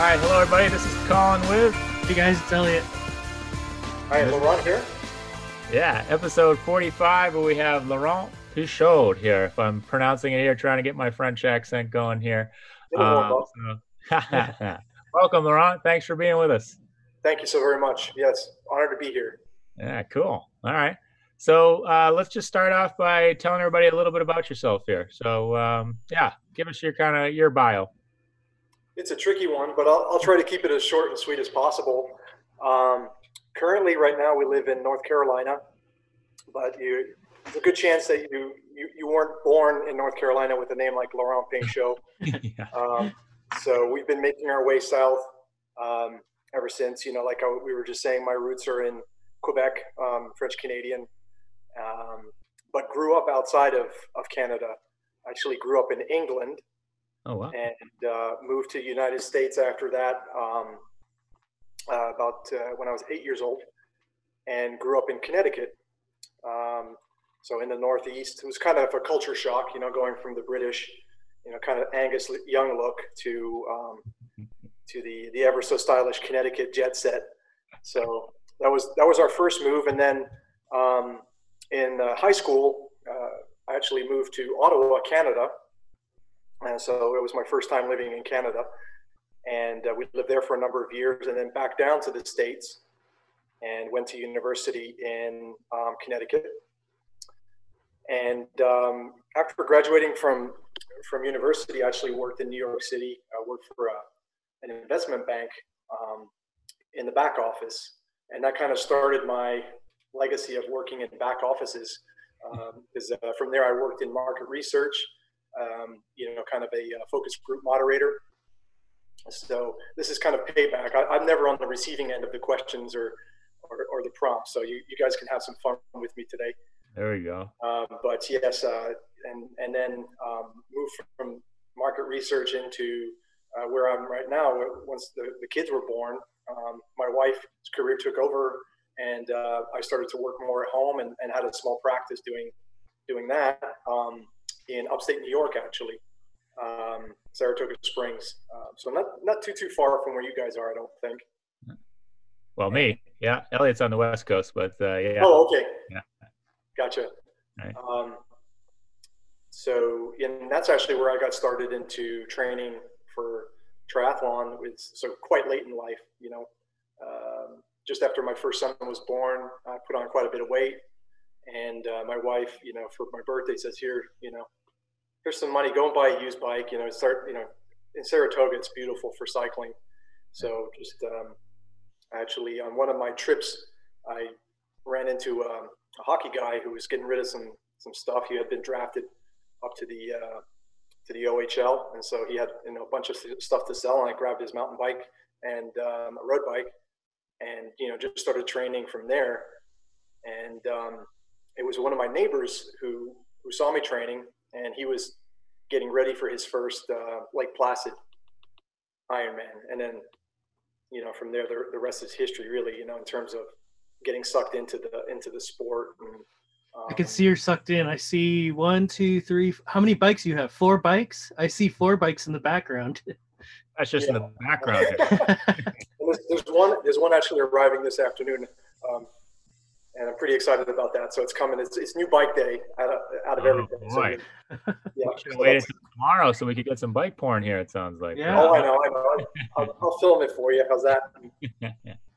All right, hello everybody. This is Colin with. Hey guys, it's Elliot. All right, Laurent here. Yeah, episode 45, where we have Laurent Pichaud here. If I'm pronouncing it here, trying to get my French accent going here. Um, so- Welcome, Laurent. Thanks for being with us. Thank you so very much. Yes, honored to be here. Yeah, cool. All right. So uh, let's just start off by telling everybody a little bit about yourself here. So um, yeah, give us your kind of your bio. It's a tricky one, but I'll, I'll try to keep it as short and sweet as possible. Um, currently, right now, we live in North Carolina, but you, there's a good chance that you, you, you weren't born in North Carolina with a name like Laurent Pinchot. yeah. Um, so we've been making our way south um, ever since. You know, like I, we were just saying, my roots are in Quebec, um, French Canadian, um, but grew up outside of, of Canada. Actually, grew up in England Oh wow. and uh, moved to United States after that. Um, uh, about uh, when I was eight years old, and grew up in Connecticut. Um, so in the Northeast, it was kind of a culture shock, you know, going from the British, you know, kind of Angus Young look to um, to the the ever so stylish Connecticut jet set. So that was that was our first move, and then um, in uh, high school, uh, I actually moved to Ottawa, Canada, and so it was my first time living in Canada. And uh, we lived there for a number of years, and then back down to the states, and went to university in um, Connecticut. And um, after graduating from from university, I actually worked in New York City. I worked for a, an investment bank um, in the back office, and that kind of started my legacy of working in back offices. Because uh, from there, I worked in market research, um, you know, kind of a uh, focus group moderator. So this is kind of payback. I, I'm never on the receiving end of the questions or or, or the prompts, so you, you guys can have some fun with me today. There we go. Um, but yes, uh, and and then um, move from market research into uh, where I'm right now. Once the, the kids were born, um, my wife's career took over, and uh, I started to work more at home and, and had a small practice doing doing that um, in upstate New York, actually, um, Saratoga Springs. Uh, so not not too too far from where you guys are, I don't think. Well, me, yeah. Elliot's on the West Coast, but uh, yeah. Oh, okay. Yeah. Gotcha. Right. Um, so, and that's actually where I got started into training for triathlon. It's so quite late in life, you know. Um, just after my first son was born, I put on quite a bit of weight, and uh, my wife, you know, for my birthday says, "Here, you know, here's some money. Go and buy a used bike. You know, start. You know, in Saratoga, it's beautiful for cycling. So just um, actually on one of my trips, I ran into um, a hockey guy who was getting rid of some some stuff. He had been drafted up to the uh, to the OHL, and so he had you know a bunch of stuff to sell. And I grabbed his mountain bike and um, a road bike, and you know just started training from there. And um, it was one of my neighbors who who saw me training, and he was getting ready for his first uh, Lake Placid Ironman, and then you know from there the, the rest is history, really. You know in terms of getting sucked into the into the sport. And, um, I can see you're sucked in. I see one, two, three. How many bikes you have? Four bikes. I see four bikes in the background. That's just in the background. There's, there's one there's one actually arriving this afternoon um, and I'm pretty excited about that. So it's coming. It's, it's new bike day out of, out of Oh, everything. So, boy. yeah. Should so wait until tomorrow so we could get some bike porn here. It sounds like. Yeah. oh, I know, I know. I'll, I'll film it for you. How's that?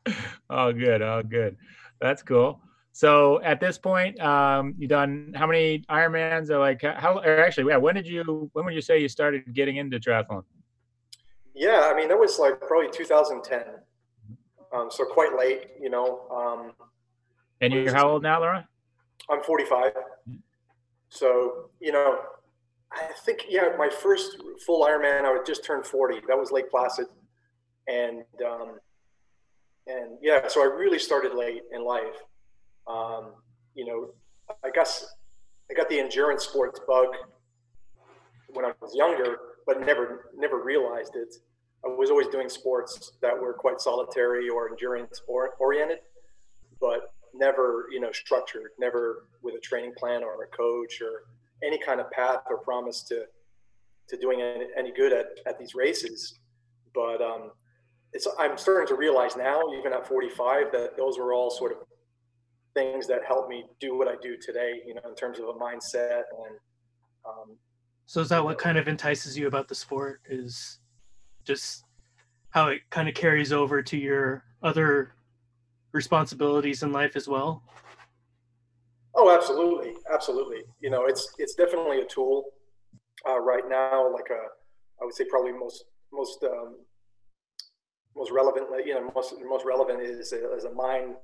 oh, good. Oh, good. That's cool. So at this point, um, you done how many Ironmans? Or like how? Or actually, yeah. When did you? When would you say you started getting into triathlon? Yeah, I mean that was like probably 2010. Um, so quite late, you know. Um, And you're how old now, Laurent? I'm 45. So, you know, I think, yeah, my first full Ironman, I would just turn 40. That was Lake Placid. And, um, and yeah, so I really started late in life. Um, you know, I guess I got the endurance sports bug when I was younger, but never, never realized it. I was always doing sports that were quite solitary or endurance or oriented, but never you know structured never with a training plan or a coach or any kind of path or promise to to doing any, good at, at these races but um it's i'm starting to realize now even at 45 that those were all sort of things that help me do what i do today you know in terms of a mindset and um, So is that what kind of entices you about the sport? Is just how it kind of carries over to your other responsibilities in life as well? Oh, absolutely, absolutely. You know, it's it's definitely a tool uh, right now. Like a, I would say probably most most um, most relevant. You know, most most relevant is a, is a mind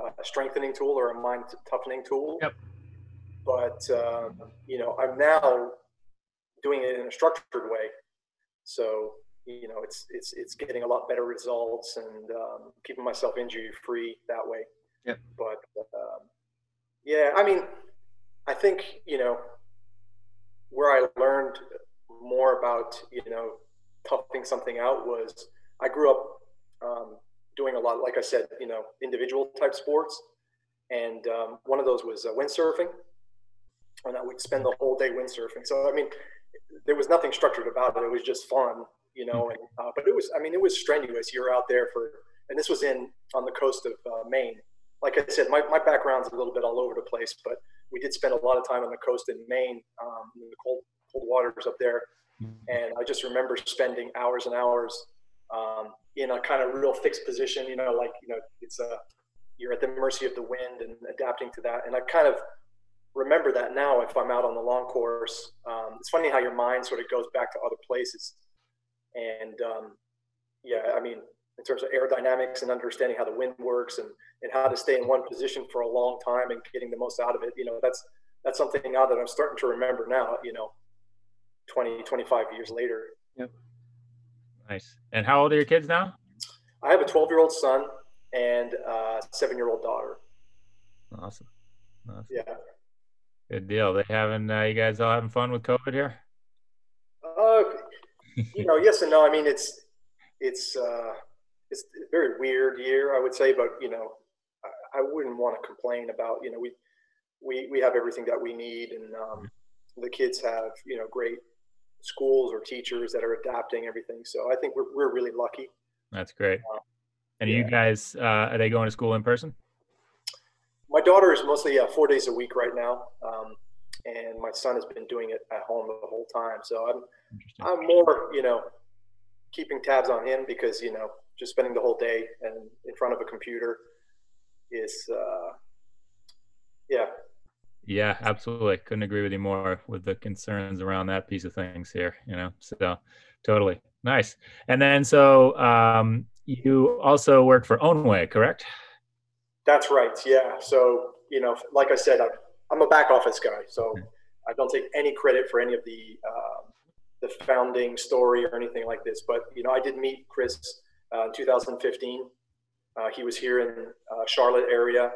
uh, strengthening tool or a mind toughening tool. Yep. But um, you know, I'm now doing it in a structured way. So you know, it's it's it's getting a lot better results and um, keeping myself injury free that way. Yep. But um, yeah, I mean, I think you know where I learned more about you know toughing something out was I grew up um, doing a lot, like I said, you know, individual type sports, and um, one of those was uh, windsurfing, and I would spend the whole day windsurfing. So I mean, there was nothing structured about it; it was just fun, you know. And uh, but it was, I mean, it was strenuous. You're out there for, and this was in on the coast of uh, Maine. Like I said, my, my background's a little bit all over the place, but we did spend a lot of time on the coast in Maine, um, in the cold cold waters up there, and I just remember spending hours and hours um, in a kind of real fixed position. You know, like you know, it's a you're at the mercy of the wind and adapting to that. And I kind of remember that now if I'm out on the long course. Um, it's funny how your mind sort of goes back to other places, and um, yeah, I mean, in terms of aerodynamics and understanding how the wind works and and how to stay in one position for a long time and getting the most out of it. You know, that's that's something now that I'm starting to remember now. You know, 20, 25 years later. Yep. Nice. And how old are your kids now? I have a 12 year old son and a seven year old daughter. Awesome. awesome. Yeah. Good deal. They having uh, you guys all having fun with COVID here? You know, yes and no. I mean, it's it's uh, it's a very weird year, I would say, but you know, I, I wouldn't want to complain about. You know, we we we have everything that we need, and um, the kids have you know great schools or teachers that are adapting everything. So I think we're we're really lucky. That's great. And are yeah. you guys uh, are they going to school in person? My daughter is mostly uh, four days a week right now, um, and my son has been doing it at home the whole time. So I'm I'm more, you know, keeping tabs on him because you know just spending the whole day and in front of a computer is, uh, yeah, Yeah, absolutely. Couldn't agree with you more with the concerns around that piece of things here, you know. So totally. Nice. And then so um you also work for Ownway, correct? that's right. Yeah. So you know, like I said, I'm, I'm a back office guy, so I don't take any credit for any of the um, the founding story or anything like this. But you know, I did meet Chris uh, in 2015. Uh, he was here in uh, Charlotte area.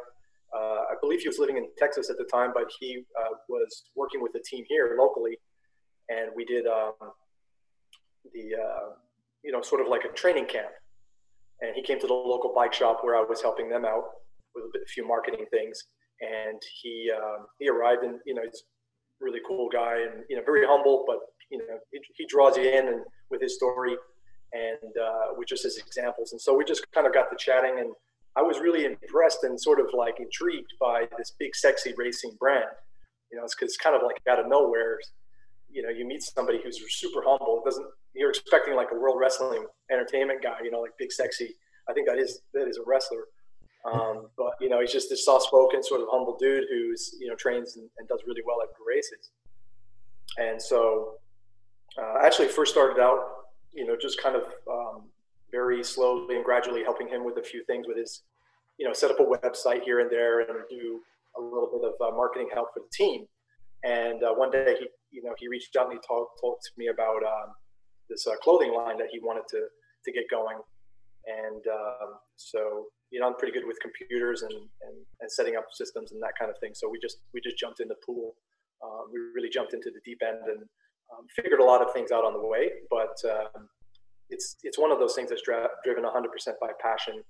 Uh, I believe he was living in Texas at the time, but he uh, was working with a team here locally, and we did um, the uh, you know sort of like a training camp. And he came to the local bike shop where I was helping them out with a, bit, a few marketing things. And he um, he arrived, and you know he's a really cool guy, and you know very humble, but you know he, he draws you in and with his story and uh, with just his examples. And so we just kind of got to chatting, and I was really impressed and sort of like intrigued by this big, sexy racing brand. You know, it's, it's kind of like out of nowhere. You know, you meet somebody who's super humble. It doesn't you're expecting like a world wrestling entertainment guy, you know, like big, sexy. I think that is that is a wrestler. Um, but you know, he's just this soft-spoken, sort of humble dude who's you know trains and, and does really well at races. And so, uh, I actually, first started out, you know, just kind of um, very slowly and gradually helping him with a few things with his, you know, set up a website here and there and do a little bit of uh, marketing help for the team. And uh, one day, he, you know, he reached out and he talked, talked to me about um, this uh, clothing line that he wanted to to get going. And um, so, you know, I'm pretty good with computers and, and, and setting up systems and that kind of thing. So we just we just jumped in the pool. Um, we really jumped into the deep end and um, figured a lot of things out on the way. But um, it's it's one of those things that's dra- driven 100% by passion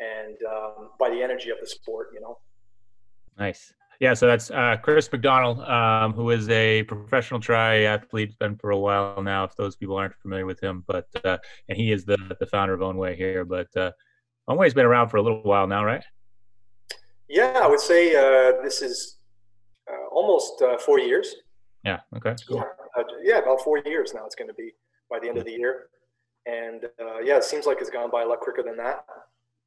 and um, by the energy of the sport. You know. Nice. Yeah, so that's uh, Chris McDonald, um, who is a professional triathlete, been for a while now. If those people aren't familiar with him, but uh, and he is the the founder of Ownway here. But Ownway's been around for a little while now, right? Yeah, I would say uh, this is uh, almost uh, four years. Yeah. Okay. Cool. Yeah, uh, yeah, about four years now. It's going to be by the end of the year, and uh, yeah, it seems like it's gone by a lot quicker than that.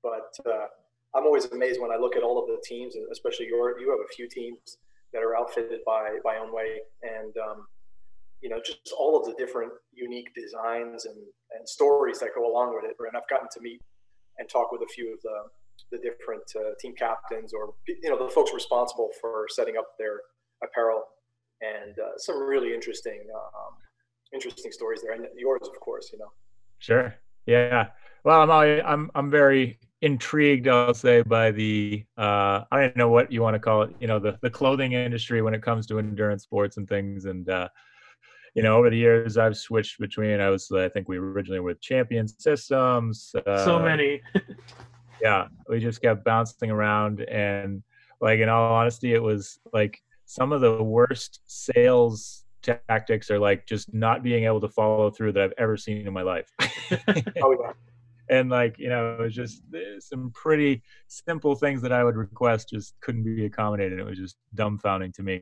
But uh, I'm always amazed when I look at all of the teams, and especially your you have a few teams that are outfitted by by Ownway, and um, you know just all of the different unique designs and and stories that go along with it. And I've gotten to meet and talk with a few of the the different uh, team captains or you know the folks responsible for setting up their apparel, and uh, some really interesting um, interesting stories there, and yours, of course, you know. Sure. Yeah. Well, I'm I'm I'm very intrigued, I'll say, by the uh, I don't know what you want to call it, you know, the the clothing industry when it comes to endurance sports and things. And uh, you know, over the years, I've switched between. I was, I think, we originally were with Champion Systems. Uh, so many. yeah, we just kept bouncing around, and like in all honesty, it was like some of the worst sales tactics are like just not being able to follow through that I've ever seen in my life. oh yeah and like you know it was just some pretty simple things that i would request just couldn't be accommodated it was just dumbfounding to me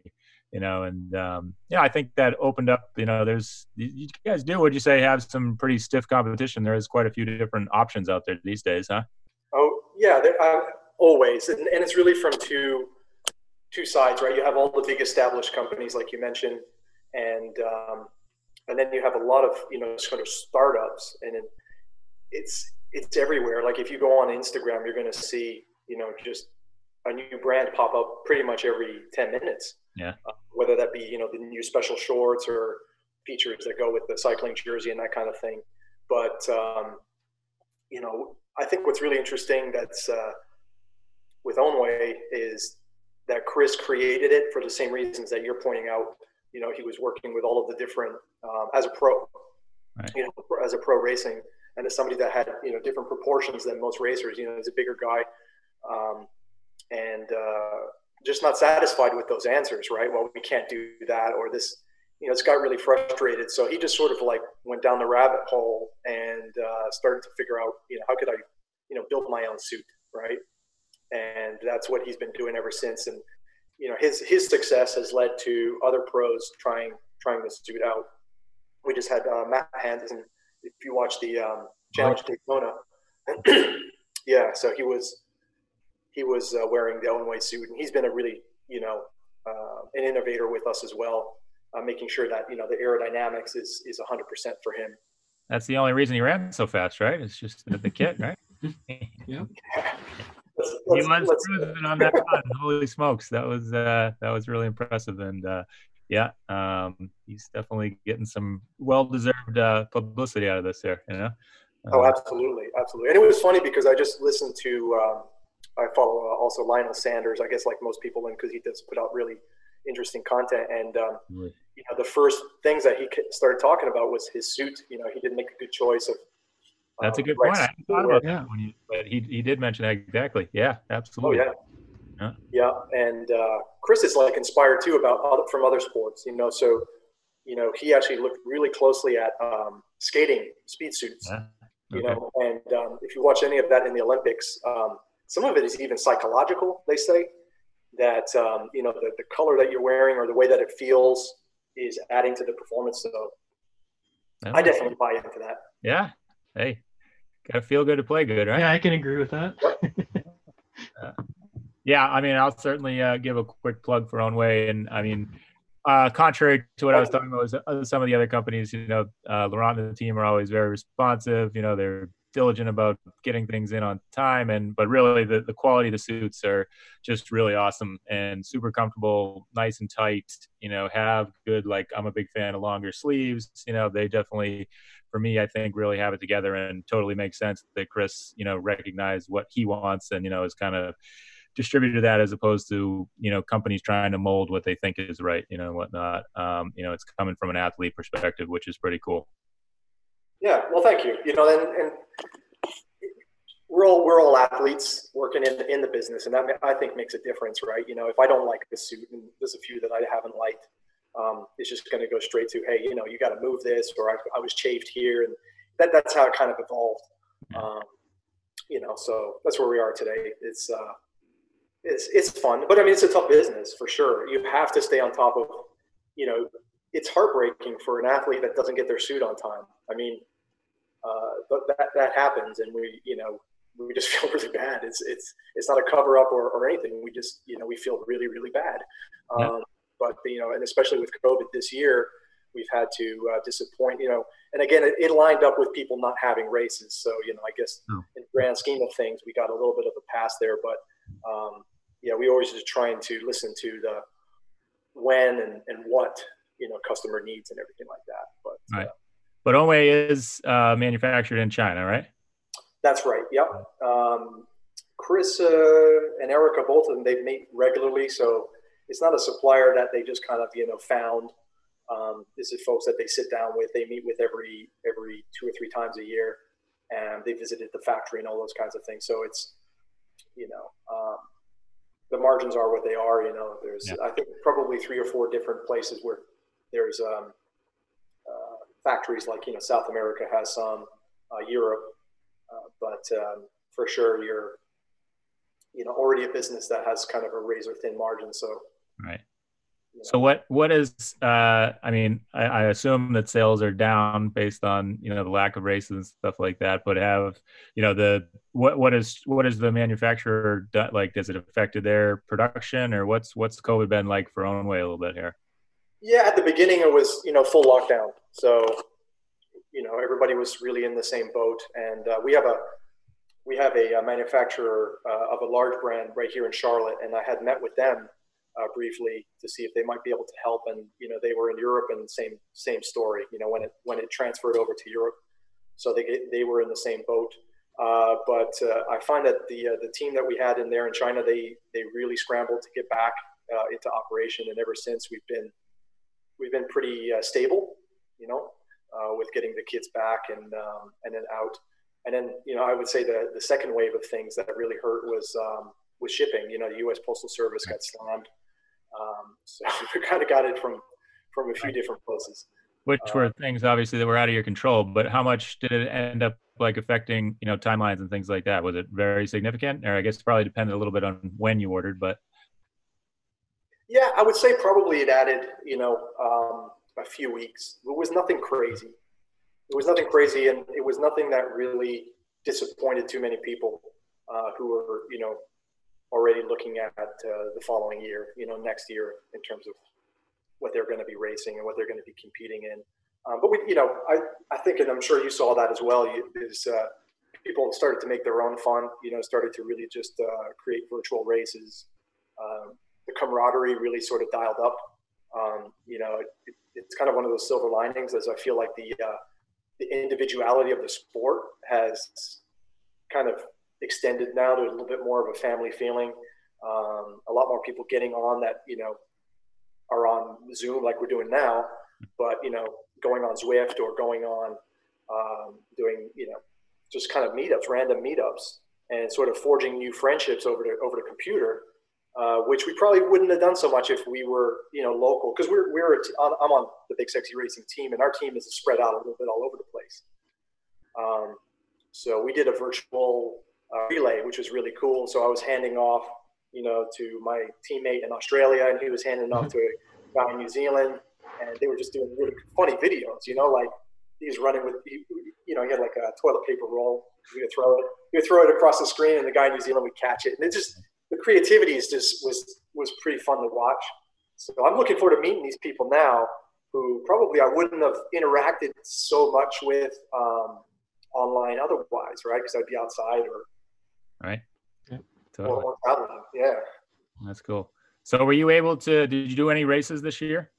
you know and um yeah i think that opened up you know there's you guys do would you say have some pretty stiff competition there is quite a few different options out there these days huh oh yeah there, uh, always and, and it's really from two two sides right you have all the big established companies like you mentioned and um and then you have a lot of you know sort of startups and it, it's it's everywhere. Like if you go on Instagram, you're going to see, you know, just a new brand pop up pretty much every 10 minutes. Yeah. Uh, whether that be, you know, the new special shorts or features that go with the cycling jersey and that kind of thing. But, um, you know, I think what's really interesting that's uh, with Ownway is that Chris created it for the same reasons that you're pointing out. You know, he was working with all of the different, um, as a pro, right. you know, as a pro racing and as somebody that had you know different proportions than most racers. You know, he's a bigger guy, um, and uh, just not satisfied with those answers. Right? Well, we can't do that, or this. You know, it's got really frustrated. So he just sort of like went down the rabbit hole and uh, started to figure out, you know, how could I, you know, build my own suit, right? And that's what he's been doing ever since. And you know, his his success has led to other pros trying trying this suit out. We just had uh, Matt Hanson if you watch the um, Challenge Daytona, yeah, so he was he was uh, wearing the Ownway suit, and he's been a really you know uh, an innovator with us as well, uh, making sure that you know the aerodynamics is is 100% for him. That's the only reason he ran so fast, right? It's just the, the kit, right? yeah. Let's, let's, he was cruising on that run. Holy smokes, that was uh, that was really impressive, and uh, yeah, um, he's definitely getting some well-deserved uh, publicity out of this here. You know. oh, um, absolutely, absolutely. And it was funny because I just listened to. Um, I follow uh, also Lionel Sanders. I guess like most people, and because he does put out really interesting content. And um, right. you know, the first things that he started talking about was his suit. You know, he didn't make a good choice of. That's a um, good point. I thought about that when he, but he he did mention that exactly. Yeah, absolutely. Oh, yeah. Yeah. Yeah, and uh, Chris is like inspired too about other, from other sports. You know, so you know he actually looked really closely at um, skating speed suits. Yeah. Okay. You know, and um, if you watch any of that in the Olympics, um, some of it is even psychological. They say that um, you know the, the color that you're wearing or the way that it feels is adding to the performance. So I definitely buy into that. Yeah. Hey, gotta feel good to play good, right? Yeah, I can agree with that. uh, yeah, I mean, I'll certainly uh, give a quick plug for Own Way, and I mean, uh, contrary to what I was talking about, was uh, some of the other companies, you know, uh, Laurent and the team are always very responsive. You know, they're diligent about getting things in on time, and but really the the quality of the suits are just really awesome and super comfortable, nice and tight. You know, have good like I'm a big fan of longer sleeves. You know, they definitely for me, I think really have it together and totally makes sense that Chris, you know, recognized what he wants and you know is kind of distributed that as opposed to you know companies trying to mold what they think is right you know whatnot um, you know it's coming from an athlete perspective which is pretty cool yeah well thank you. You know and, and we're all we're all athletes working in in the business and that i think makes a difference right? You know if i don't like the suit and there's a few that i haven't liked um, it's just going to go straight to hey you know you got to move this or I, I, was chafed here and that that's how it kind of evolved. Um, you know so that's where we are today. It's uh, it's it's fun, but I mean it's a tough business for sure. You have to stay on top of, you know, it's heartbreaking for an athlete that doesn't get their suit on time. I mean, uh, but that that happens, and we you know we just feel really bad. It's it's it's not a cover up or, or anything. We just you know we feel really really bad. Yeah. Um, but you know, and especially with COVID this year, we've had to uh, disappoint. You know, and again, it, it, lined up with people not having races. So you know, I guess oh. in grand scheme of things, we got a little bit of a pass there. But um, yeah, we always just trying to listen to the when and, and what you know customer needs and everything like that. But right. Uh, but Own Way is uh, manufactured in China, right? That's right. Yep. Um, Chris uh, and Erica, both of them, they meet regularly, so it's not a supplier that they just kind of you know found. Um, this is folks that they sit down with. They meet with every every two or three times a year, and they visited the factory and all those kinds of things. So it's you know um, the margins are what they are. You know, there's yeah. I think probably three or four different places where there's um, factories like you know South America has some, uh, Europe, uh, but um, for sure you're you know already a business that has kind of a razor thin margin. So right. So what what is uh I mean I, I, assume that sales are down based on you know the lack of races and stuff like that but have you know the what what is what is the manufacturer done, like does it affected their production or what's what's COVID been like for Own Way a little bit here? Yeah, at the beginning it was you know full lockdown so you know everybody was really in the same boat and uh, we have a we have a, a manufacturer uh, of a large brand right here in Charlotte and I had met with them uh, briefly to see if they might be able to help. And you know, they were in Europe, and same same story. You know, when it when it transferred over to Europe, so they they were in the same boat. Uh, but uh, I find that the uh, the team that we had in there in China, they they really scrambled to get back uh, into operation, and ever since we've been we've been pretty stable. You know, with getting the kids back and um, and then out. And then, you know, I would say the, the second wave of things that really hurt was um, was shipping. You know, the U.S. Postal Service got slammed um, so we kind of got it from from a few different places. Which were uh, things obviously that were out of your control, but how much did it end up like affecting you know timelines and things like that? Was it very significant, or I guess it probably depended a little bit on when you ordered, but yeah, I would say probably it added you know um, a few weeks. It was nothing crazy. It was nothing crazy, and it was nothing that really disappointed too many people uh, who were you know already looking at uh, the following year, you know, next year in terms of what they're going to be racing and what they're going to be competing in. Um, but we, you know, I, I think, and I'm sure you saw that as well, you, is uh, people started to make their own fun, you know, started to really just uh, create virtual races. Um, the camaraderie really sort of dialed up. Um, you know, it, it's kind of one of those silver linings as I feel like the, uh, the individuality of the sport has kind of extended now. to a little bit more of a family feeling. Um, a lot more people getting on that, you know, are on Zoom like we're doing now, but, you know, going on Zwift or going on um, doing, you know, just kind of meetups, random meetups, and sort of forging new friendships over the, over the computer. Uh, which we probably wouldn't have done so much if we were, you know, local. Because we're we're I'm on the Big Sexy Racing team, and our team is spread out a little bit all over the place. Um, so we did a virtual uh, relay, which was really cool. So I was handing off, you know, to my teammate in Australia, and he was handing off to a guy in New Zealand, and they were just doing really funny videos. You know, like he was running with, you know, he had like a toilet paper roll. He would throw it, he would throw it across the screen, and the guy in New Zealand would catch it. And it just the creativity is just was was pretty fun to watch. So I'm looking forward to meeting these people now, who probably I wouldn't have interacted so much with um, online otherwise, right? Because I'd be outside or right. Yeah, totally. or, or Yeah, that's cool. So, were you able to? Did you do any races this year?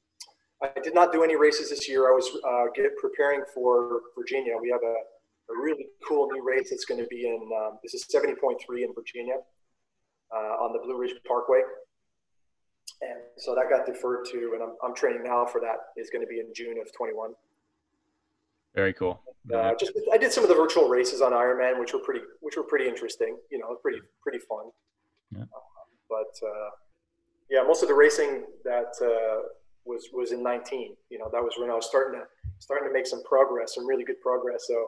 I did not do any races this year. I was uh, get, preparing for Virginia. We have a, a really cool new race that's going to be in. Um, this is seventy point three in Virginia uh, on the Blue Ridge Parkway. And so that got deferred to, and I'm, I'm training now for that. Is going to be in June of 21. Very cool. Uh, just I did some of the virtual races on Ironman, which were pretty, which were pretty interesting. You know, pretty, pretty fun. Yeah. Uh, but uh, yeah, most of the racing that uh, was was in 19. You know, that was when I was starting to starting to make some progress, some really good progress. So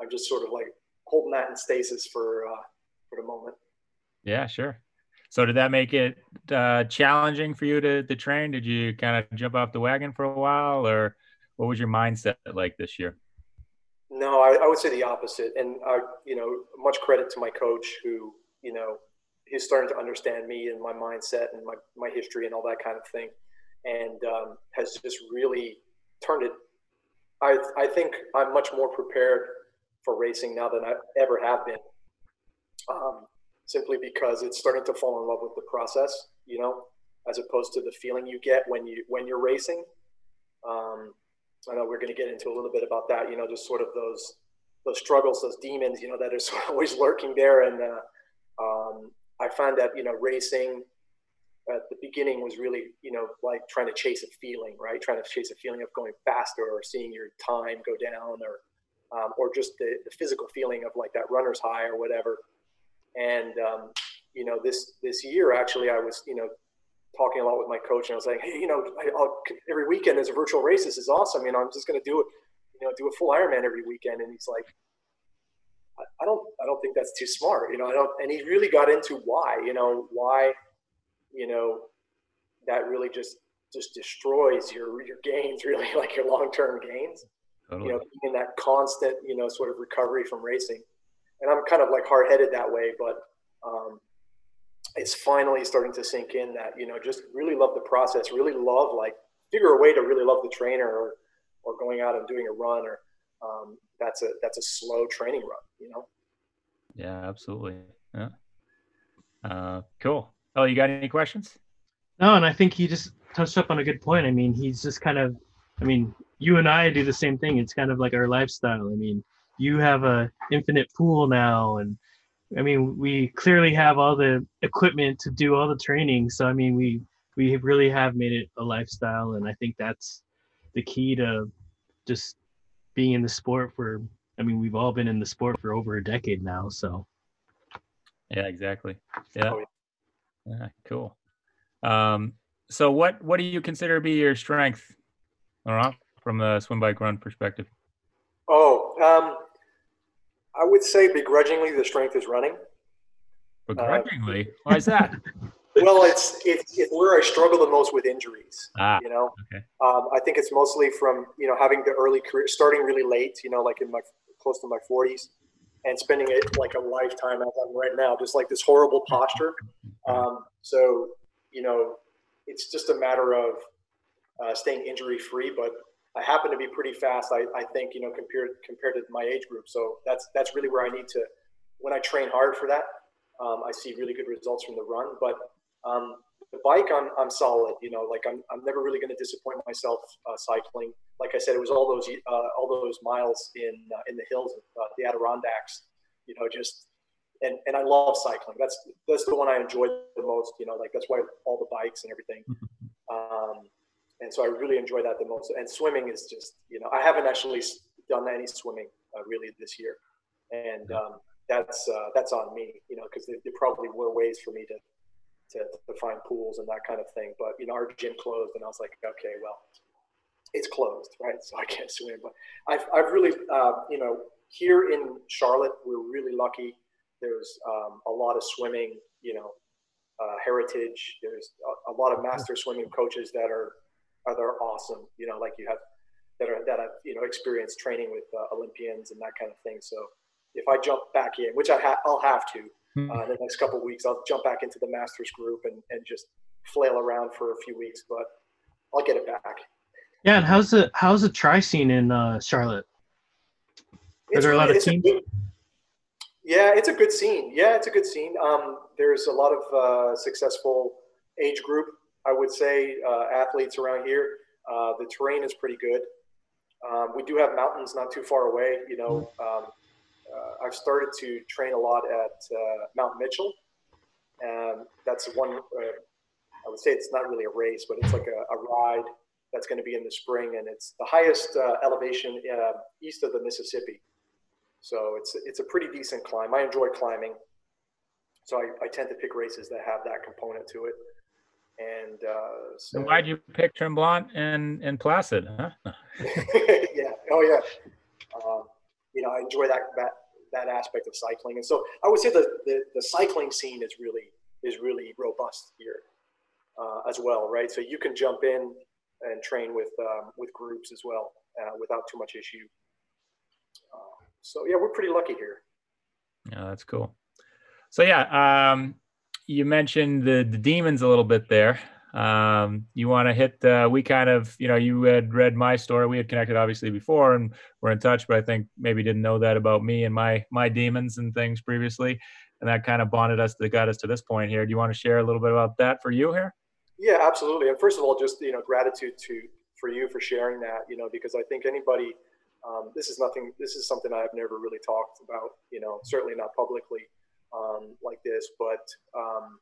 I'm just sort of like holding that in stasis for uh, for the moment. Yeah, sure. So did that make it uh, challenging for you to, to train? Did you kind of jump off the wagon for a while or what was your mindset like this year? No, I, I would say the opposite. And I, you know, much credit to my coach who, you know, he's starting to understand me and my mindset and my, my history and all that kind of thing. And um, has just really turned it. I, I think I'm much more prepared for racing now than I ever have been. Um, simply because it's starting to fall in love with the process, you know, as opposed to the feeling you get when you when you're racing. Um, I know we're going to get into a little bit about that, you know, just sort of those those struggles, those demons, you know, that are sort of always lurking there. And uh, um, I find that you know racing at the beginning was really you know like trying to chase a feeling, right? Trying to chase a feeling of going faster or seeing your time go down or um, or just the, the physical feeling of like that runner's high or whatever. And um, you know, this this year actually, I was you know talking a lot with my coach, and I was like, hey, you know, I'll, every weekend there's a virtual race. This is awesome. You know, I'm just going to do it. You know, do a full Ironman every weekend. And he's like, I don't, I don't think that's too smart. You know, I don't. And he really got into why. You know, why. You know, that really just just destroys your your gains, really like your long term gains. Totally. You know, in that constant, you know, sort of recovery from racing and I'm kind of like hard headed that way, but um, it's finally starting to sink in that you know just really love the process, really love like figure a way to really love the trainer or or going out and doing a run or um, that's a that's a slow training run, you know. Yeah, absolutely. Yeah. Uh, cool. Oh, you got any questions? No, and I think he just touched up on a good point. I mean, he's just kind of, I mean, you and I do the same thing. It's kind of like our lifestyle. I mean, you have a infinite pool now and i mean we clearly have all the equipment to do all the training so i mean we we really have made it a lifestyle and i think that's the key to just being in the sport for i mean we've all been in the sport for over a decade now so. Yeah exactly. Yeah. Oh, yeah. Cool. Um so what what do you consider to be your strength from the swim bike run perspective? Oh um I would say begrudgingly the strength is running. Begrudgingly? Uh, Why is that? well, it's, it's, it's where I struggle the most with injuries. Ah, you know, okay. um, I think it's mostly from you know having the early career, starting really late. You know, like in my close to my forties, and spending it like a lifetime as I'm right now, just like this horrible posture. Um, so you know, it's just a matter of uh, staying injury free, but I happen to be pretty fast. I, I think you know compared compared to my age group. So that's that's really where I need to. When I train hard for that, um, I see really good results from the run. But um, the bike, I'm, I'm solid. You know, like I'm, I'm never really going to disappoint myself uh, cycling. Like I said, it was all those uh, all those miles in uh, in the hills, uh, the Adirondacks. You know, just and and I love cycling. That's that's the one I enjoy the most. You know, like that's why all the bikes and everything. Um, and so I really enjoy that the most. And swimming is just, you know, I haven't actually done any swimming uh, really this year, and um, that's uh, that's on me, you know, because there, there, probably were ways for me to, to, to find pools and that kind of thing. But you know, our gym closed, and I was like, okay, well, it's closed, right? So I can't swim. But I've I've really, uh, you know, here in Charlotte, we're really lucky. There's um, a lot of swimming, you know, uh, heritage. There's a, a, lot of master swimming coaches that are are that are awesome. You know, like you have that are that have you know experienced training with uh, Olympians and that kind of thing. So if I jump back in, which I ha- I'll have to hmm. uh, in the next couple weeks, I'll jump back into the masters group and and just flail around for a few weeks, but I'll get it back. Yeah, and how's the how's the tri scene in uh, Charlotte? Are there a lot of teams? Good, yeah, it's a good scene. Yeah, it's a good scene. Um, there's a lot of uh, successful age group, I would say, uh, athletes around here. Uh, the terrain is pretty good. Um, we do have mountains not too far away. You know, um, uh, I've started to train a lot at uh, Mount Mitchell, and that's one. Uh, I would say it's not really a race, but it's like a, a ride that's going to be in the spring, and it's the highest elevation east of the Mississippi. So it's it's a pretty decent climb. I enjoy climbing, so I, I tend to pick races that have that component to it. And uh, so, why'd you pick Tremblant and and Placid? Huh? yeah. Oh yeah. Um, you know, I enjoy that that that aspect of cycling, and so I would say the the, the cycling scene is really is really robust here uh, as well, right? So you can jump in and train with um, with groups as well uh, without too much issue. Uh, so yeah, we're pretty lucky here. Yeah, that's cool. So yeah, um, you mentioned the the demons a little bit there. Um, you want to hit? Uh, we kind of, you know, you had read my story. We had connected obviously before, and we're in touch. But I think maybe didn't know that about me and my my demons and things previously, and that kind of bonded us that got us to this point here. Do you want to share a little bit about that for you here? Yeah, absolutely. And first of all, just you know, gratitude to for you for sharing that. You know, because I think anybody um, this is nothing. This is something I've never really talked about. You know, certainly not publicly um, like this, but um,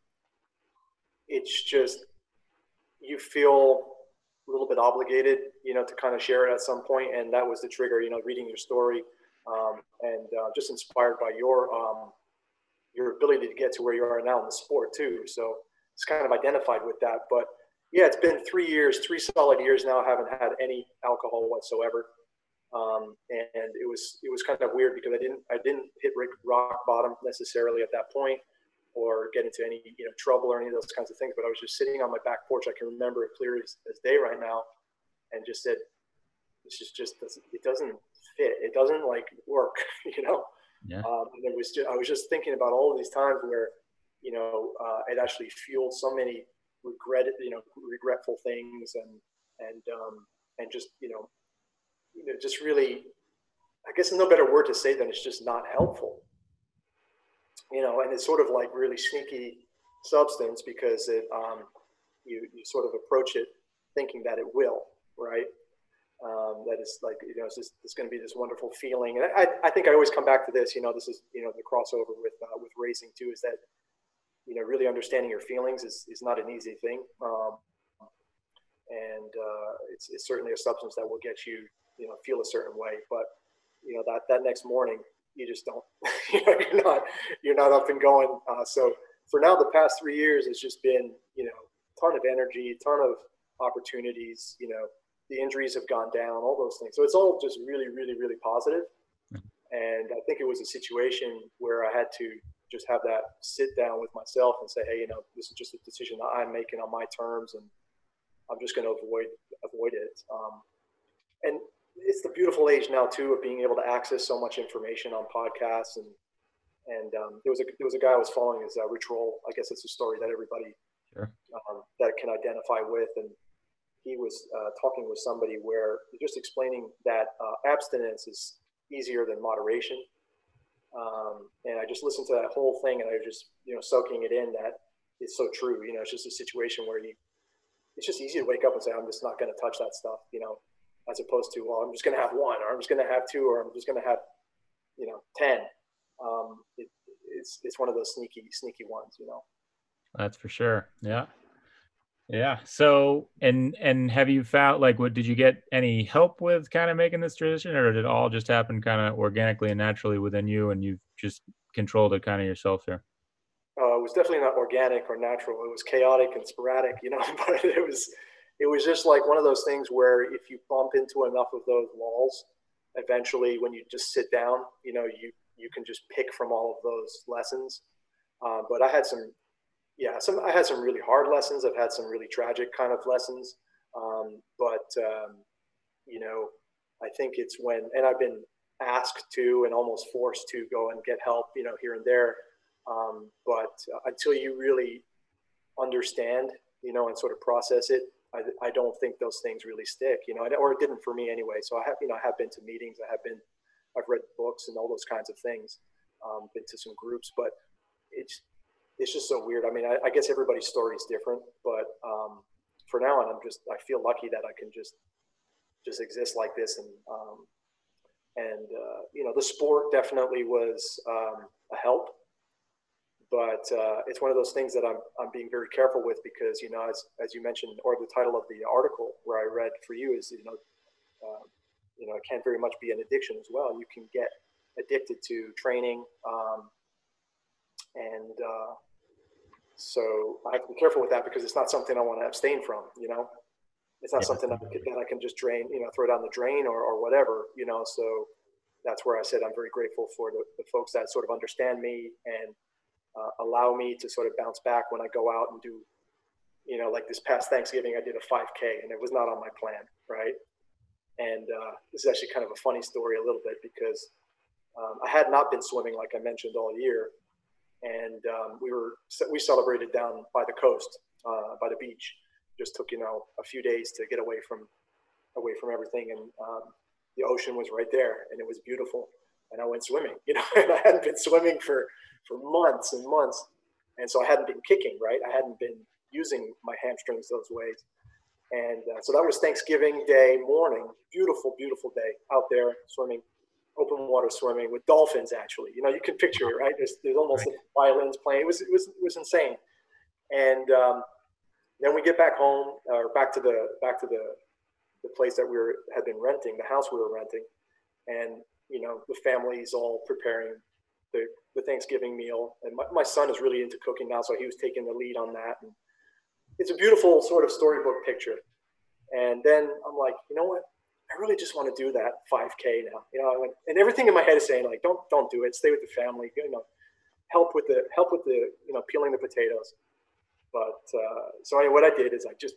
it's just you feel a little bit obligated, you know, to kind of share it at some point, and that was the trigger. You know, reading your story um, and uh, just inspired by your um, your ability to get to where you are now in the sport too. So it's kind of identified with that, but yeah, it's been three years, three solid years now. I haven't had any alcohol whatsoever. Um, and it was it was kind of weird because I didn't I didn't hit rock bottom necessarily at that point or get into any you know trouble or any of those kinds of things. But I was just sitting on my back porch. I can remember it clear as, as day right now, and just said, "This is just it doesn't fit. It doesn't like work." you know. Yeah. Um, and it was just, I was just thinking about all of these times where you know uh, it actually fueled so many regret you know regretful things and and um, and just you know you know, just really, I guess no better word to say than it's just not helpful. You know, and it's sort of like really sneaky substance because it, um, you, you sort of approach it thinking that it will, right? Um, that is like, you know, it's, just, it's going to be this wonderful feeling. And I, I think I always come back to this, you know, this is, you know, the crossover with, uh, with racing too, is that, you know, really understanding your feelings is, is not an easy thing. Um, and uh, it's, it's certainly a substance that will get you you know feel a certain way but you know that that next morning you just don't you know you're not you're not up and going. Uh, so for now the past three years has just been you know ton of energy ton of opportunities you know the injuries have gone down all those things. So it's all just really really really positive. positive and i think it was a situation where i had to just have that sit down with myself and say hey you know this is just a decision that i'm making on my terms and i'm just going to avoid avoid it. Um, and it's the beautiful age now too of being able to access so much information on podcasts and and um, there was a there was a guy I was following his uh, Roll. I guess it's a story that everybody sure. um, that can identify with, and he was uh, talking with somebody where just explaining that uh, abstinence is easier than moderation. Um, and I just listened to that whole thing, and I was just you know soaking it in that it's so true. You know, it's just a situation where you it's just easy to wake up and say, I'm just not going to touch that stuff. You know, as opposed to well i'm just going to have one or i'm just going to have two or i'm just going to have you know 10 um, it, it's it's one of those sneaky sneaky ones you know? That's for sure. Yeah. Yeah. So and and have you found like what did you get any help with kind of making this transition or did it all just happen kind of organically and naturally within you and you've just controlled it kind of yourself here? Uh, it was definitely not organic or natural. It was chaotic and sporadic you know but it was it was just like one of those things where if you bump into enough of those walls, eventually when you just sit down, you know, you you can just pick from all of those lessons. Uh, but I had some, yeah, some I had some really hard lessons. I've had some really tragic kind of lessons. Um, but um, you know, I think it's when, and I've been asked to and almost forced to go and get help, you know, here and there. Um, but until you really understand, you know, and sort of process it, I, I don't think those things really stick, you know, or it didn't for me anyway. So I have, you know, I have been to meetings, I have been, I've read books and all those kinds of things, um, been to some groups, but it's, it's just so weird. I mean, I, I guess everybody's story is different, but um, for now on, I'm just, I feel lucky that I can just, just exist like this. And, um, and, uh, you know, the sport definitely was um, a help but uh, it's one of those things that I'm, I'm being very careful with because you know as, as you mentioned or the title of the article where I read for you is you know uh, you know it can very much be an addiction as well. You can get addicted to training um, and uh, so I have to be careful with that because it's not something I want to abstain from you know? It's not yeah. something that I, can, that I can just drain you know throw down the drain or, or whatever you know? So that's where I said I'm very grateful for the, the folks that sort of understand me and uh, allow me to sort of bounce back when I go out and do, you know, like this past Thanksgiving, I did a 5K and it was not on my plan, right? And uh, this is actually kind of a funny story a little bit because um, I had not been swimming, like I mentioned, all year. And um, we were we celebrated down by the coast, uh, by the beach. Just took you know a few days to get away from away from everything, and um, the ocean was right there, and it was beautiful. And I went swimming, you know, and I hadn't been swimming for for months and months. And so I hadn't been kicking, right? I hadn't been using my hamstrings those ways. And uh, so that was Thanksgiving Day morning. Beautiful, beautiful day out there swimming, open water swimming with dolphins. Actually, you know, you can picture it, right? There's, there's almost right. violins playing. It was, it was, it was insane. And um, then we get back home, or back to the back to the the place that we were, had been renting, the house we were renting, and you know, the family's all preparing the, the Thanksgiving meal. And my, my son is really into cooking now, so he was taking the lead on that. And it's a beautiful sort of storybook picture. And then I'm like, you know what? I really just want to do that 5K now. You know, and everything in my head is saying like, don't don't do it. Stay with the family. You know, help with the help with the you know peeling the potatoes. But uh, so anyway, what I did is I just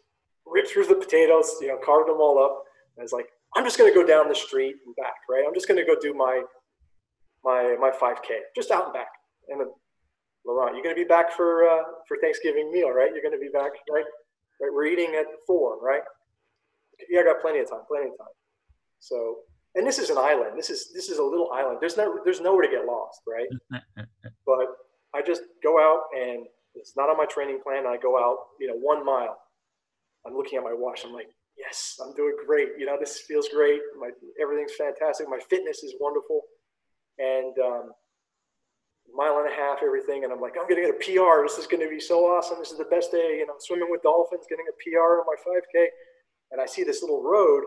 ripped through the potatoes. You know, carved them all up. And I was like, I'm just going to go down the street and back. Right. I'm just going to go do my my my 5K, just out and back. And then, Laurent, you're going to be back for uh, for Thanksgiving meal, right? You're going to be back, right? Right. We're eating at four, right? Yeah, I got plenty of time, plenty of time. So, and this is an island. This is this is a little island. There's no there's nowhere to get lost, right? but I just go out and it's not on my training plan. I go out, you know, one mile. I'm looking at my watch. I'm like, yes, I'm doing great. You know, this feels great. My everything's fantastic. My fitness is wonderful and um, mile and a half, everything. And I'm like, I'm going to get a PR. This is going to be so awesome. This is the best day. You know, swimming with dolphins, getting a PR on my 5K. And I see this little road,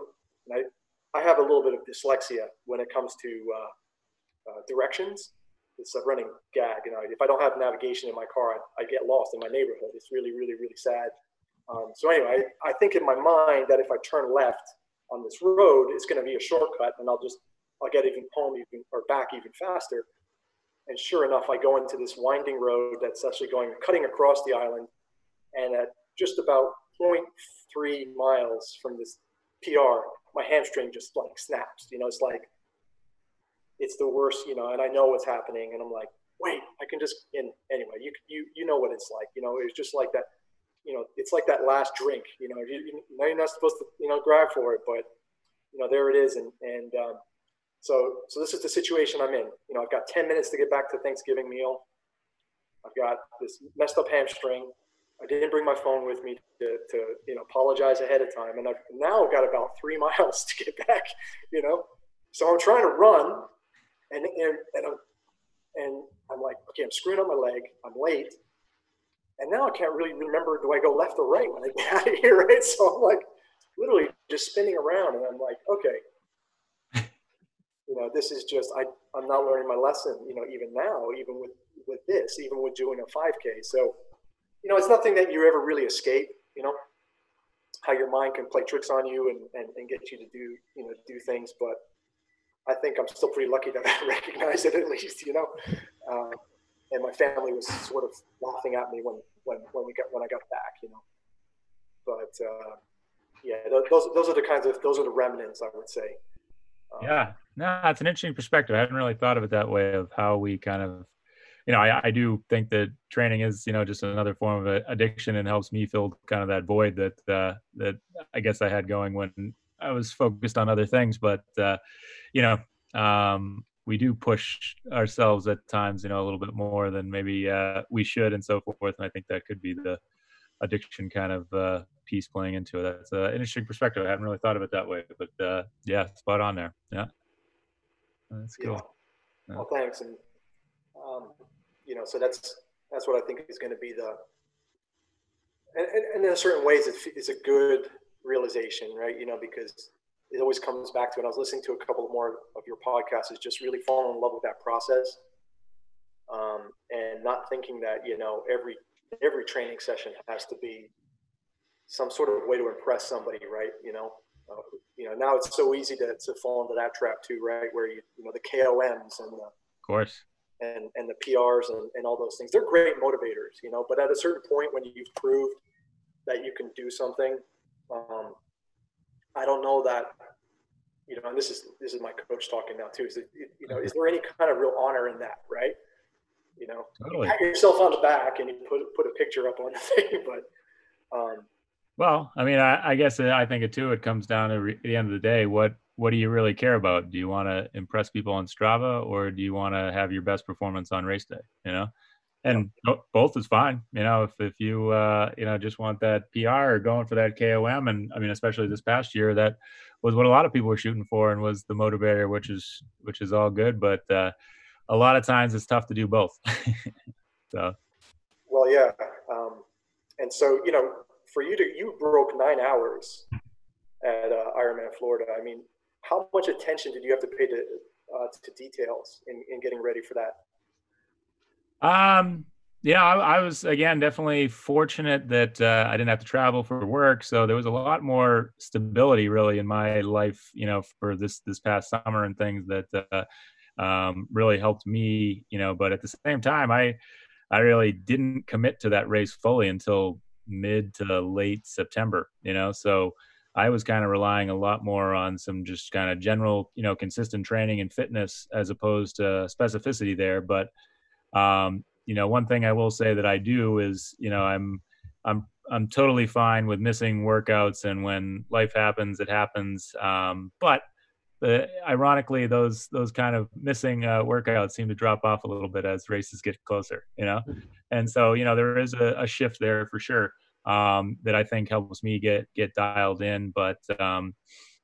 and I, I have a little bit of dyslexia when it comes to uh, uh, directions. It's a running gag. You know, if I don't have navigation in my car, I, I get lost in my neighborhood. It's really, really, really sad. Um, so anyway, I, I think in my mind that if I turn left on this road, it's going to be a shortcut, and I'll just I'll get even home even or back even faster. And sure enough, I go into this winding road that's actually going cutting across the island, and at just about 0.3 miles from this PR, my hamstring just like snaps. You know, it's like it's the worst. You know, and I know what's happening, and I'm like, wait, I can just. And anyway, you you you know what it's like. You know, it's just like that. You know, it's like that last drink. You know, you, you're not supposed to you know grab for it, but you know there it is, and and um, so, so this is the situation I'm in. You know, I've got 10 minutes to get back to Thanksgiving meal. I've got this messed up hamstring. I didn't bring my phone with me to, to you know, apologize ahead of time. And I've now got about three miles to get back, you know? So I'm trying to run and, and, and I'm, and I'm like, okay, I'm screwing up my leg. I'm late. And now I can't really remember, do I go left or right when I get out of here, right? So I'm like literally just spinning around and I'm like, okay, you know, this is just I I'm not learning my lesson. You know, even now, even with with this, even with doing a 5K. So, you know, it's nothing that you ever really escape. You know, how your mind can play tricks on you and and, and get you to do you know do things, but I think I'm still pretty lucky that I recognize it at least, you know. Uh, and my family was sort of laughing at me when when when we got when I got back, you know. But uh, yeah, those those are the kinds of those are the remnants I would say. Um, yeah, no, that's an interesting perspective. I hadn't really thought of it that way of how we kind of, you know, I, I do think that training is you know just another form of addiction and helps me fill kind of that void that uh, that I guess I had going when I was focused on other things. But uh, you know, um, we do push ourselves at times, you know, a little bit more than maybe uh, we should, and so forth. And I think that could be the addiction kind of uh, piece playing into it. That's an interesting perspective. I hadn't really thought of it that way, but uh, yeah, spot on there. Yeah, that's cool. Yeah. Well, thanks, and um, you know, so that's that's what I think is going to be the, and, and, and in certain ways, it's, it's a good realization, right? You know, because it always comes back to, and I was listening to a couple more of your podcasts, is just really falling in love with that process. Um, and not thinking that, you know, every, every training session has to be some sort of way to impress somebody, right? You know, uh, you know, now it's so easy to, to fall into that trap too, right? Where you, you know, the KOMs and the, of course, and, and the PRs and, and all those things, they're great motivators, you know, but at a certain point when you've proved that you can do something, um, I don't know that, you know, and this is this is my coach talking now too. Is that, you know, is there any kind of real honor in that, right? You know, totally. you pat yourself on the back and you put put a picture up on the thing, but. Um, well, I mean, I, I guess I think it too. It comes down to re- at the end of the day, what what do you really care about? Do you want to impress people on Strava, or do you want to have your best performance on race day? You know, and both is fine. You know, if if you uh, you know just want that PR or going for that KOM, and I mean, especially this past year, that was what a lot of people were shooting for, and was the motivator, which is which is all good. But uh, a lot of times it's tough to do both. so, well, yeah, um, and so you know, for you to you broke nine hours at uh, Ironman Florida. I mean, how much attention did you have to pay to uh, to details in, in getting ready for that? Um, yeah, I, I, was again definitely fortunate that uh, I didn't have to travel for work, so there was a lot more stability really in my life, you know, for this this past summer and things that uh, um, really helped me, you know. But at the same time, I I really didn't commit to that race fully until mid to late September, you know. So I was kind of relying a lot more on some just kind of general, you know, consistent training and fitness as opposed to specificity there, but um, you know, one thing I will say that I do is, you know, I'm I'm I'm totally fine with missing workouts, and when life happens, it happens. Um, but the, ironically, those those kind of missing uh, workouts seem to drop off a little bit as races get closer, you know. And so, you know, there is a, a shift there for sure um, that I think helps me get get dialed in. But um,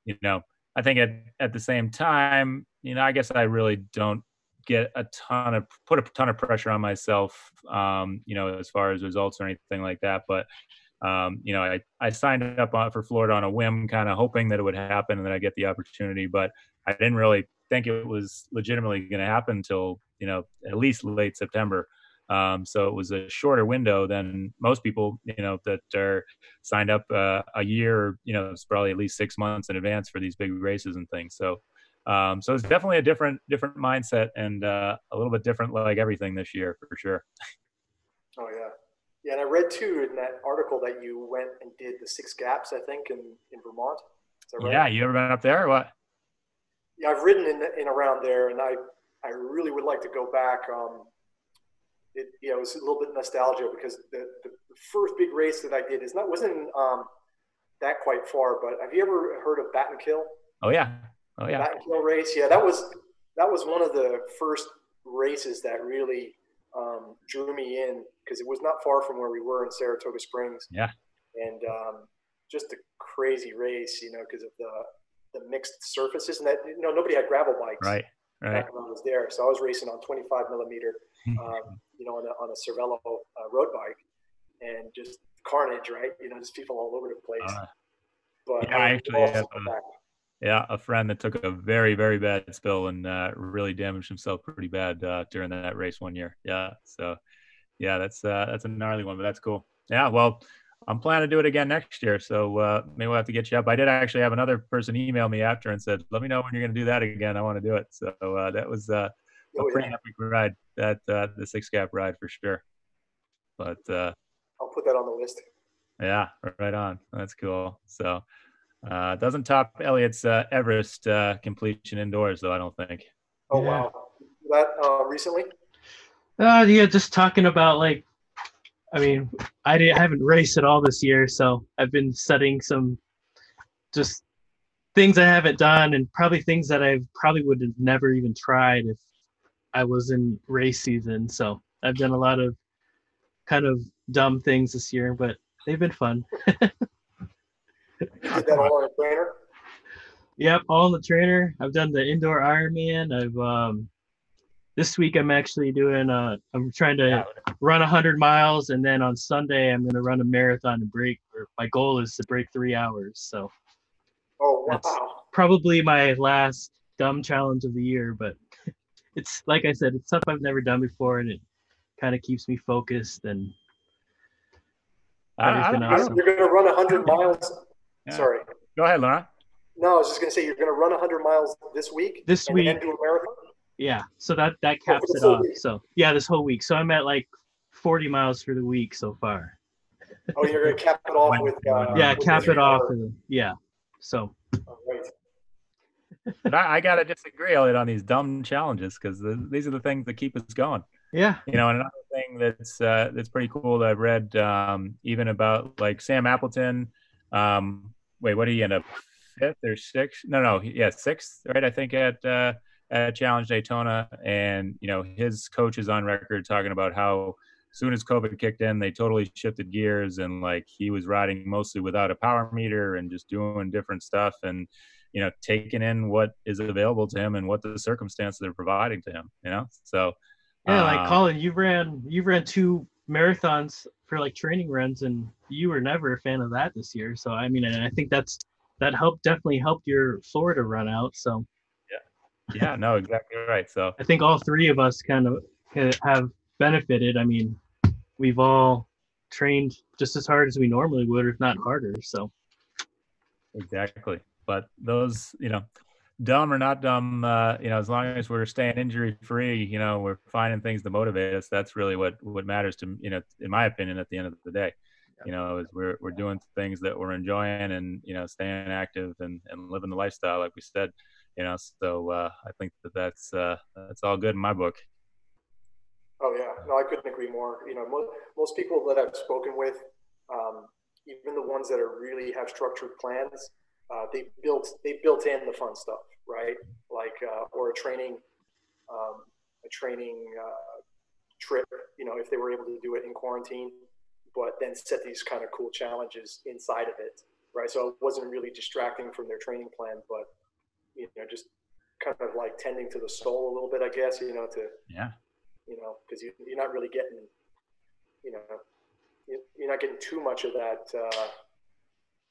you know, I think at at the same time, you know, I guess I really don't get a ton of put a ton of pressure on myself um, you know as far as results or anything like that but um, you know I, I signed up for florida on a whim kind of hoping that it would happen and that i get the opportunity but i didn't really think it was legitimately going to happen until you know at least late september um, so it was a shorter window than most people, you know, that are signed up uh, a year. You know, it's probably at least six months in advance for these big races and things. So um, so it's definitely a different different mindset and uh, a little bit different, like everything this year for sure. Oh yeah, yeah. And I read too in that article that you went and did the six gaps, I think, in in Vermont. Right? Yeah, you ever been up there or what? Yeah, I've ridden in in around there, and I I really would like to go back. Um, it you know it was a little bit nostalgia because the, the, first big race that I did is not wasn't um, that quite far. But have you ever heard of Battenkill? Oh yeah, Oh yeah. Battenkill race. Yeah, that was that was one of the first races that really um, drew me in because it was not far from where we were in Saratoga Springs. Yeah. And um, just a crazy race, you know, because of the the mixed surfaces and that you know nobody had gravel bikes. Right. Right. Back when I was there, so I was racing on 25 millimeter, um, you know, on a, on a Cervelo uh, road bike, and just carnage, right? You know, just people all over the place. Uh, but yeah, I actually a, yeah, a friend that took a very, very bad spill and uh, really damaged himself pretty bad uh, during that race one year. Yeah, so yeah, that's uh, that's a gnarly one, but that's cool. Yeah, well, I'm planning to do it again next year. So uh, maybe we'll have to get you up. I did actually have another person email me after and said, "Let me know when you're going to do that again. I want to do it." So uh, that was uh, a Oh, pretty yeah. epic ride. That uh, the six gap ride for sure. But uh, I'll put that on the list. yeah, right on. That's cool. So uh, doesn't top Elliot's uh, Everest uh, completion indoors though. I don't think. Oh Yeah. wow, that uh, recently? Uh, yeah, just talking about like, I mean, I, didn't, I haven't raced at all this year, so I've been studying some, just things I haven't done, and probably things that I probably would have never even tried if I was in race season. So I've done a lot of kind of dumb things this year, but they've been fun. Did that all on a trainer? Yep, all in the trainer. I've done the indoor Ironman. I've um, this week I'm actually doing. Uh, I'm trying to run 100 miles, and then on Sunday I'm going to run a marathon and break. Or my goal is to break three hours. So Oh That's- wow. probably my last dumb challenge of the year. But it's like I said, it's stuff I've never done before, and it kind of keeps me focused. And I, I, I else. You're going to run 100 miles. Yeah. Sorry. Go ahead, Laurent. No, I was just going to say you're going to run 100 miles this week. This and week- then do a marathon. yeah, so that that Oh, caps the it off. week. So yeah, this whole week. So I'm at like 40 miles for the week so far. Oh, you're going to cap it off with. Uh, yeah, with cap it off. three-hour- with yeah. So. But I, I got to disagree, Elliot, on these dumb challenges because the, these are the things that keep us going. yeah, You know, and another thing that's uh, that's pretty cool that I've read um, even about like Sam Appleton. Um, wait, what did he end up fifth or sixth? No, no, yeah, sixth, right? I think at uh, at Challenge Daytona, and you know his coach is on record talking about how soon as COVID kicked in, they totally shifted gears and like he was riding mostly without a power meter and just doing different stuff and you know taking in what is available to him and what the circumstances are providing to him. You know, so. yeah. Like um, Colin, you ran you ran two marathons for like training runs, and you were never a fan of that this year. So I mean, and I think that's that helped definitely helped your Florida run out. So yeah, yeah, no, exactly right. So I think all three of us kind of uh, have benefited. I mean, we've all trained just as hard as we normally would, if not harder. So exactly. But those, you know, dumb or not dumb, uh, you know, as long as we're staying injury free, you know, we're finding things to motivate us. That's really what what matters to you know, in my opinion, at the end of the day. You know, is we're we're doing things that we're enjoying and you know, staying active and and living the lifestyle, like we said. You know, so uh, I think that that's uh, that's all good in my book. Oh yeah, no, I couldn't agree more. You know, most, most people that I've spoken with, um, even the ones that are really have structured plans, uh, they built they built in the fun stuff, right? Like uh, or a training, um, a training uh, trip. You know, if they were able to do it in quarantine, but then set these kind of cool challenges inside of it, right? So it wasn't really distracting from their training plan, but you know, just kind of like tending to the soul a little bit, I guess. You know, to Yeah. you know, because you, you're not really getting, you know, you- you're not getting too much of that uh,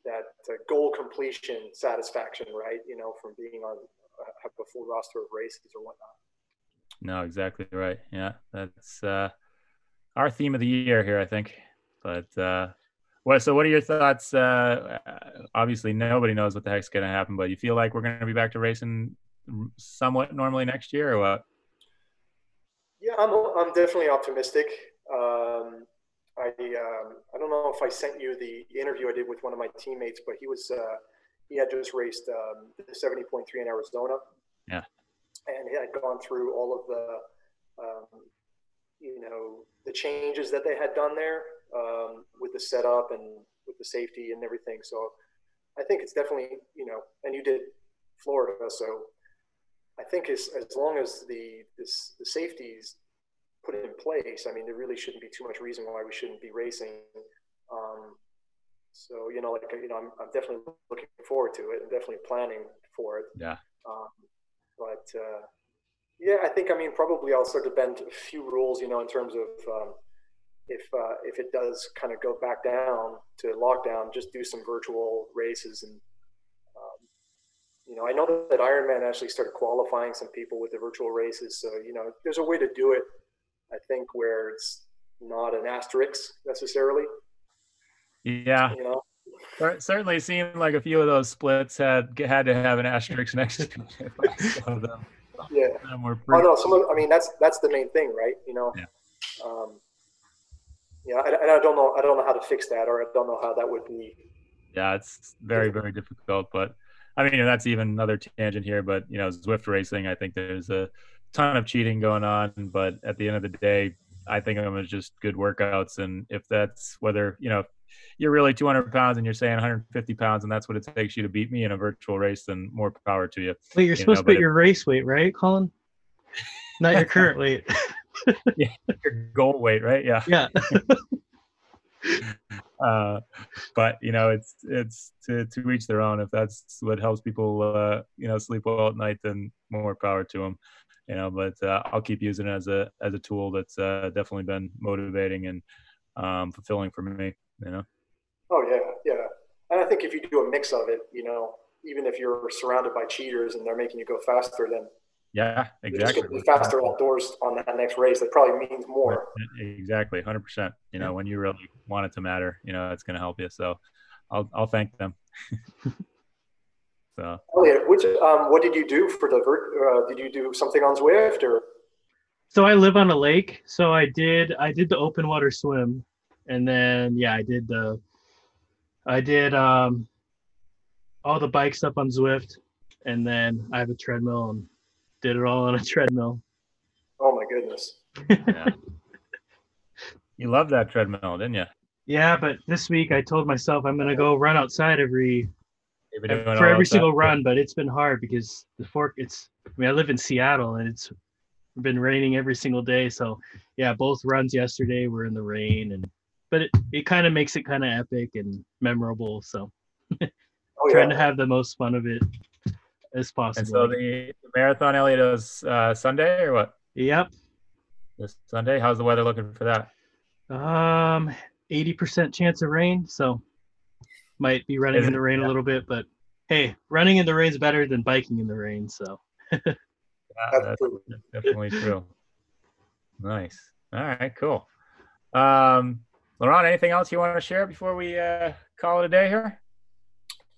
that uh, goal completion satisfaction, right? You know, from being on uh, have a full roster of races or whatnot. No, exactly right. Yeah, that's uh, our theme of the year here, I think. But uh, what? So, what are your thoughts? Uh, obviously, nobody knows what the heck's going to happen, but you feel like we're going to be back to racing somewhat normally next year, or what? Yeah, I'm I'm definitely optimistic. Um, I um, I don't know if I sent you the interview I did with one of my teammates, but he was uh, he had just raced um, the 70.3 in Arizona. Yeah. And he had gone through all of the um, you know the changes that they had done there um, with the setup and with the safety and everything. So I think it's definitely you know, and you did Florida, so I think as as long as the this, the safeties put in place, I mean, there really shouldn't be too much reason why we shouldn't be racing. Um, so you know, like you know, I'm, I'm definitely looking forward to it and definitely planning for it. Yeah. Um, but uh, yeah, I think I mean probably I'll start to bend a few rules, you know, in terms of um, if uh, if it does kind of go back down to lockdown, just do some virtual races and um, you know I know that Ironman actually started qualifying some people with the virtual races, so you know there's a way to do it. I think where it's not an asterisk necessarily. Yeah. You know. Cer- Certainly seemed like a few of those splits had had to have an asterisk next to. Some them, Yeah. them were Oh no, some of, I mean that's that's the main thing, right? You know. Yeah. Um, yeah, and, and I don't know I don't know how to fix that, or I don't know how that would be. Yeah, it's very very difficult. But I mean, that's even another tangent here. But you know, Zwift racing, I think there's a ton of cheating going on. But at the end of the day, I think of them as just good workouts. And if that's whether you know you're really 200 pounds and you're saying 150 pounds, and that's what it takes you to beat me in a virtual race, then more power to you. Wait, you're You supposed know, to but put it- your race weight, right, Colin? Not your current weight. Your goal weight, right? Yeah. Yeah. uh, but you know, it's it's to to each their own. If that's what helps people, uh, you know, sleep well at night, then more power to them. You know, but uh, I'll keep using it as a as a tool that's uh, definitely been motivating and um, fulfilling for me. You know. Oh yeah, yeah. And I think if you do a mix of it, you know, even if you're surrounded by cheaters and they're making you go faster, then Yeah, exactly. going be faster outdoors on that next race. That probably means more. Exactly, hundred percent. You know, when you really want it to matter, you know, it's going to help you. So, I'll I'll thank them. so Elliot, which um, what did you do for the vert? Uh, did you do something on Zwift or? So I live on a lake, so I did I did the open water swim, and then yeah, I did the I did um all the bike stuff on Zwift, and then I have a treadmill and did it all on a treadmill. Oh my goodness. yeah. you love that treadmill, didn't you? Yeah, but this week I told myself I'm gonna go run outside every You've been doing for every that single run, but it's been hard because the fork. It's I mean I live in Seattle and it's been raining every single day. So yeah, both runs yesterday were in the rain, and but it it kind of makes it kind of epic and memorable. So Oh trying yeah. to have the most fun of it as possible. And so the, the marathon, Elliot, is uh, Sunday or what? yep, This Sunday. How's the weather looking for that? um, eighty percent chance of rain. So might be running Is in the rain Yeah. a little bit, but hey, running in the rain is better than biking in the rain. So. Yeah, That's that's definitely true. Nice. All right, cool. Um, Laurent, anything else you want to share before we uh, call it a day here?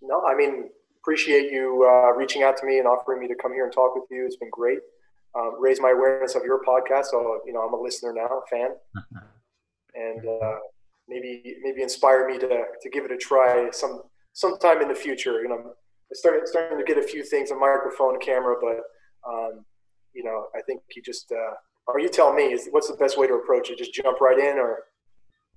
No, I mean, appreciate you uh, reaching out to me and offering me to come here and talk with you. It's been great. Um, raise my awareness of your podcast. So, you know, I'm a listener now, a fan, and uh, maybe maybe inspire me to to give it a try some sometime in the future. You know, I'm starting starting to get a few things, a microphone, a camera, but um, you know, I think you just uh, or you tell me is what's the best way to approach it? Just jump right in, or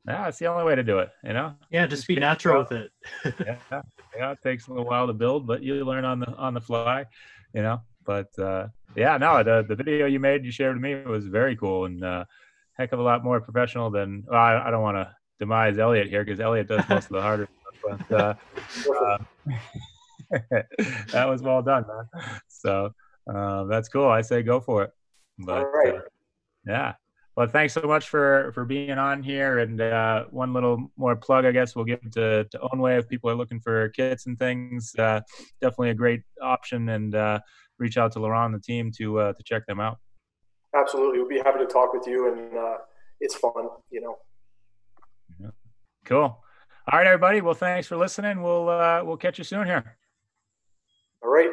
Yeah, it's the only way to do it. You know. Yeah, just be natural with it. yeah, yeah, it takes a little while to build, but you learn on the on the fly, you know. But uh, yeah, no, the the video you made, you shared with me, was very cool and uh, heck of a lot more professional than. Well, I, I don't want to demise Elliot here because Elliot does most of the harder stuff, but uh, uh, that was well done, man. So uh, that's cool. I say go for it. But all right. uh, yeah. Well, thanks so much for for being on here. And uh, one little more plug, I guess, we'll give to to Ownway if people are looking for kits and things. Uh, definitely a great option, and uh, reach out to Laurent and the team to uh, to check them out. absolutely, we'll be happy to talk with you, and uh, it's fun, you know. Cool. All right, everybody. Well, thanks for listening. We'll uh, we'll catch you soon here. All right.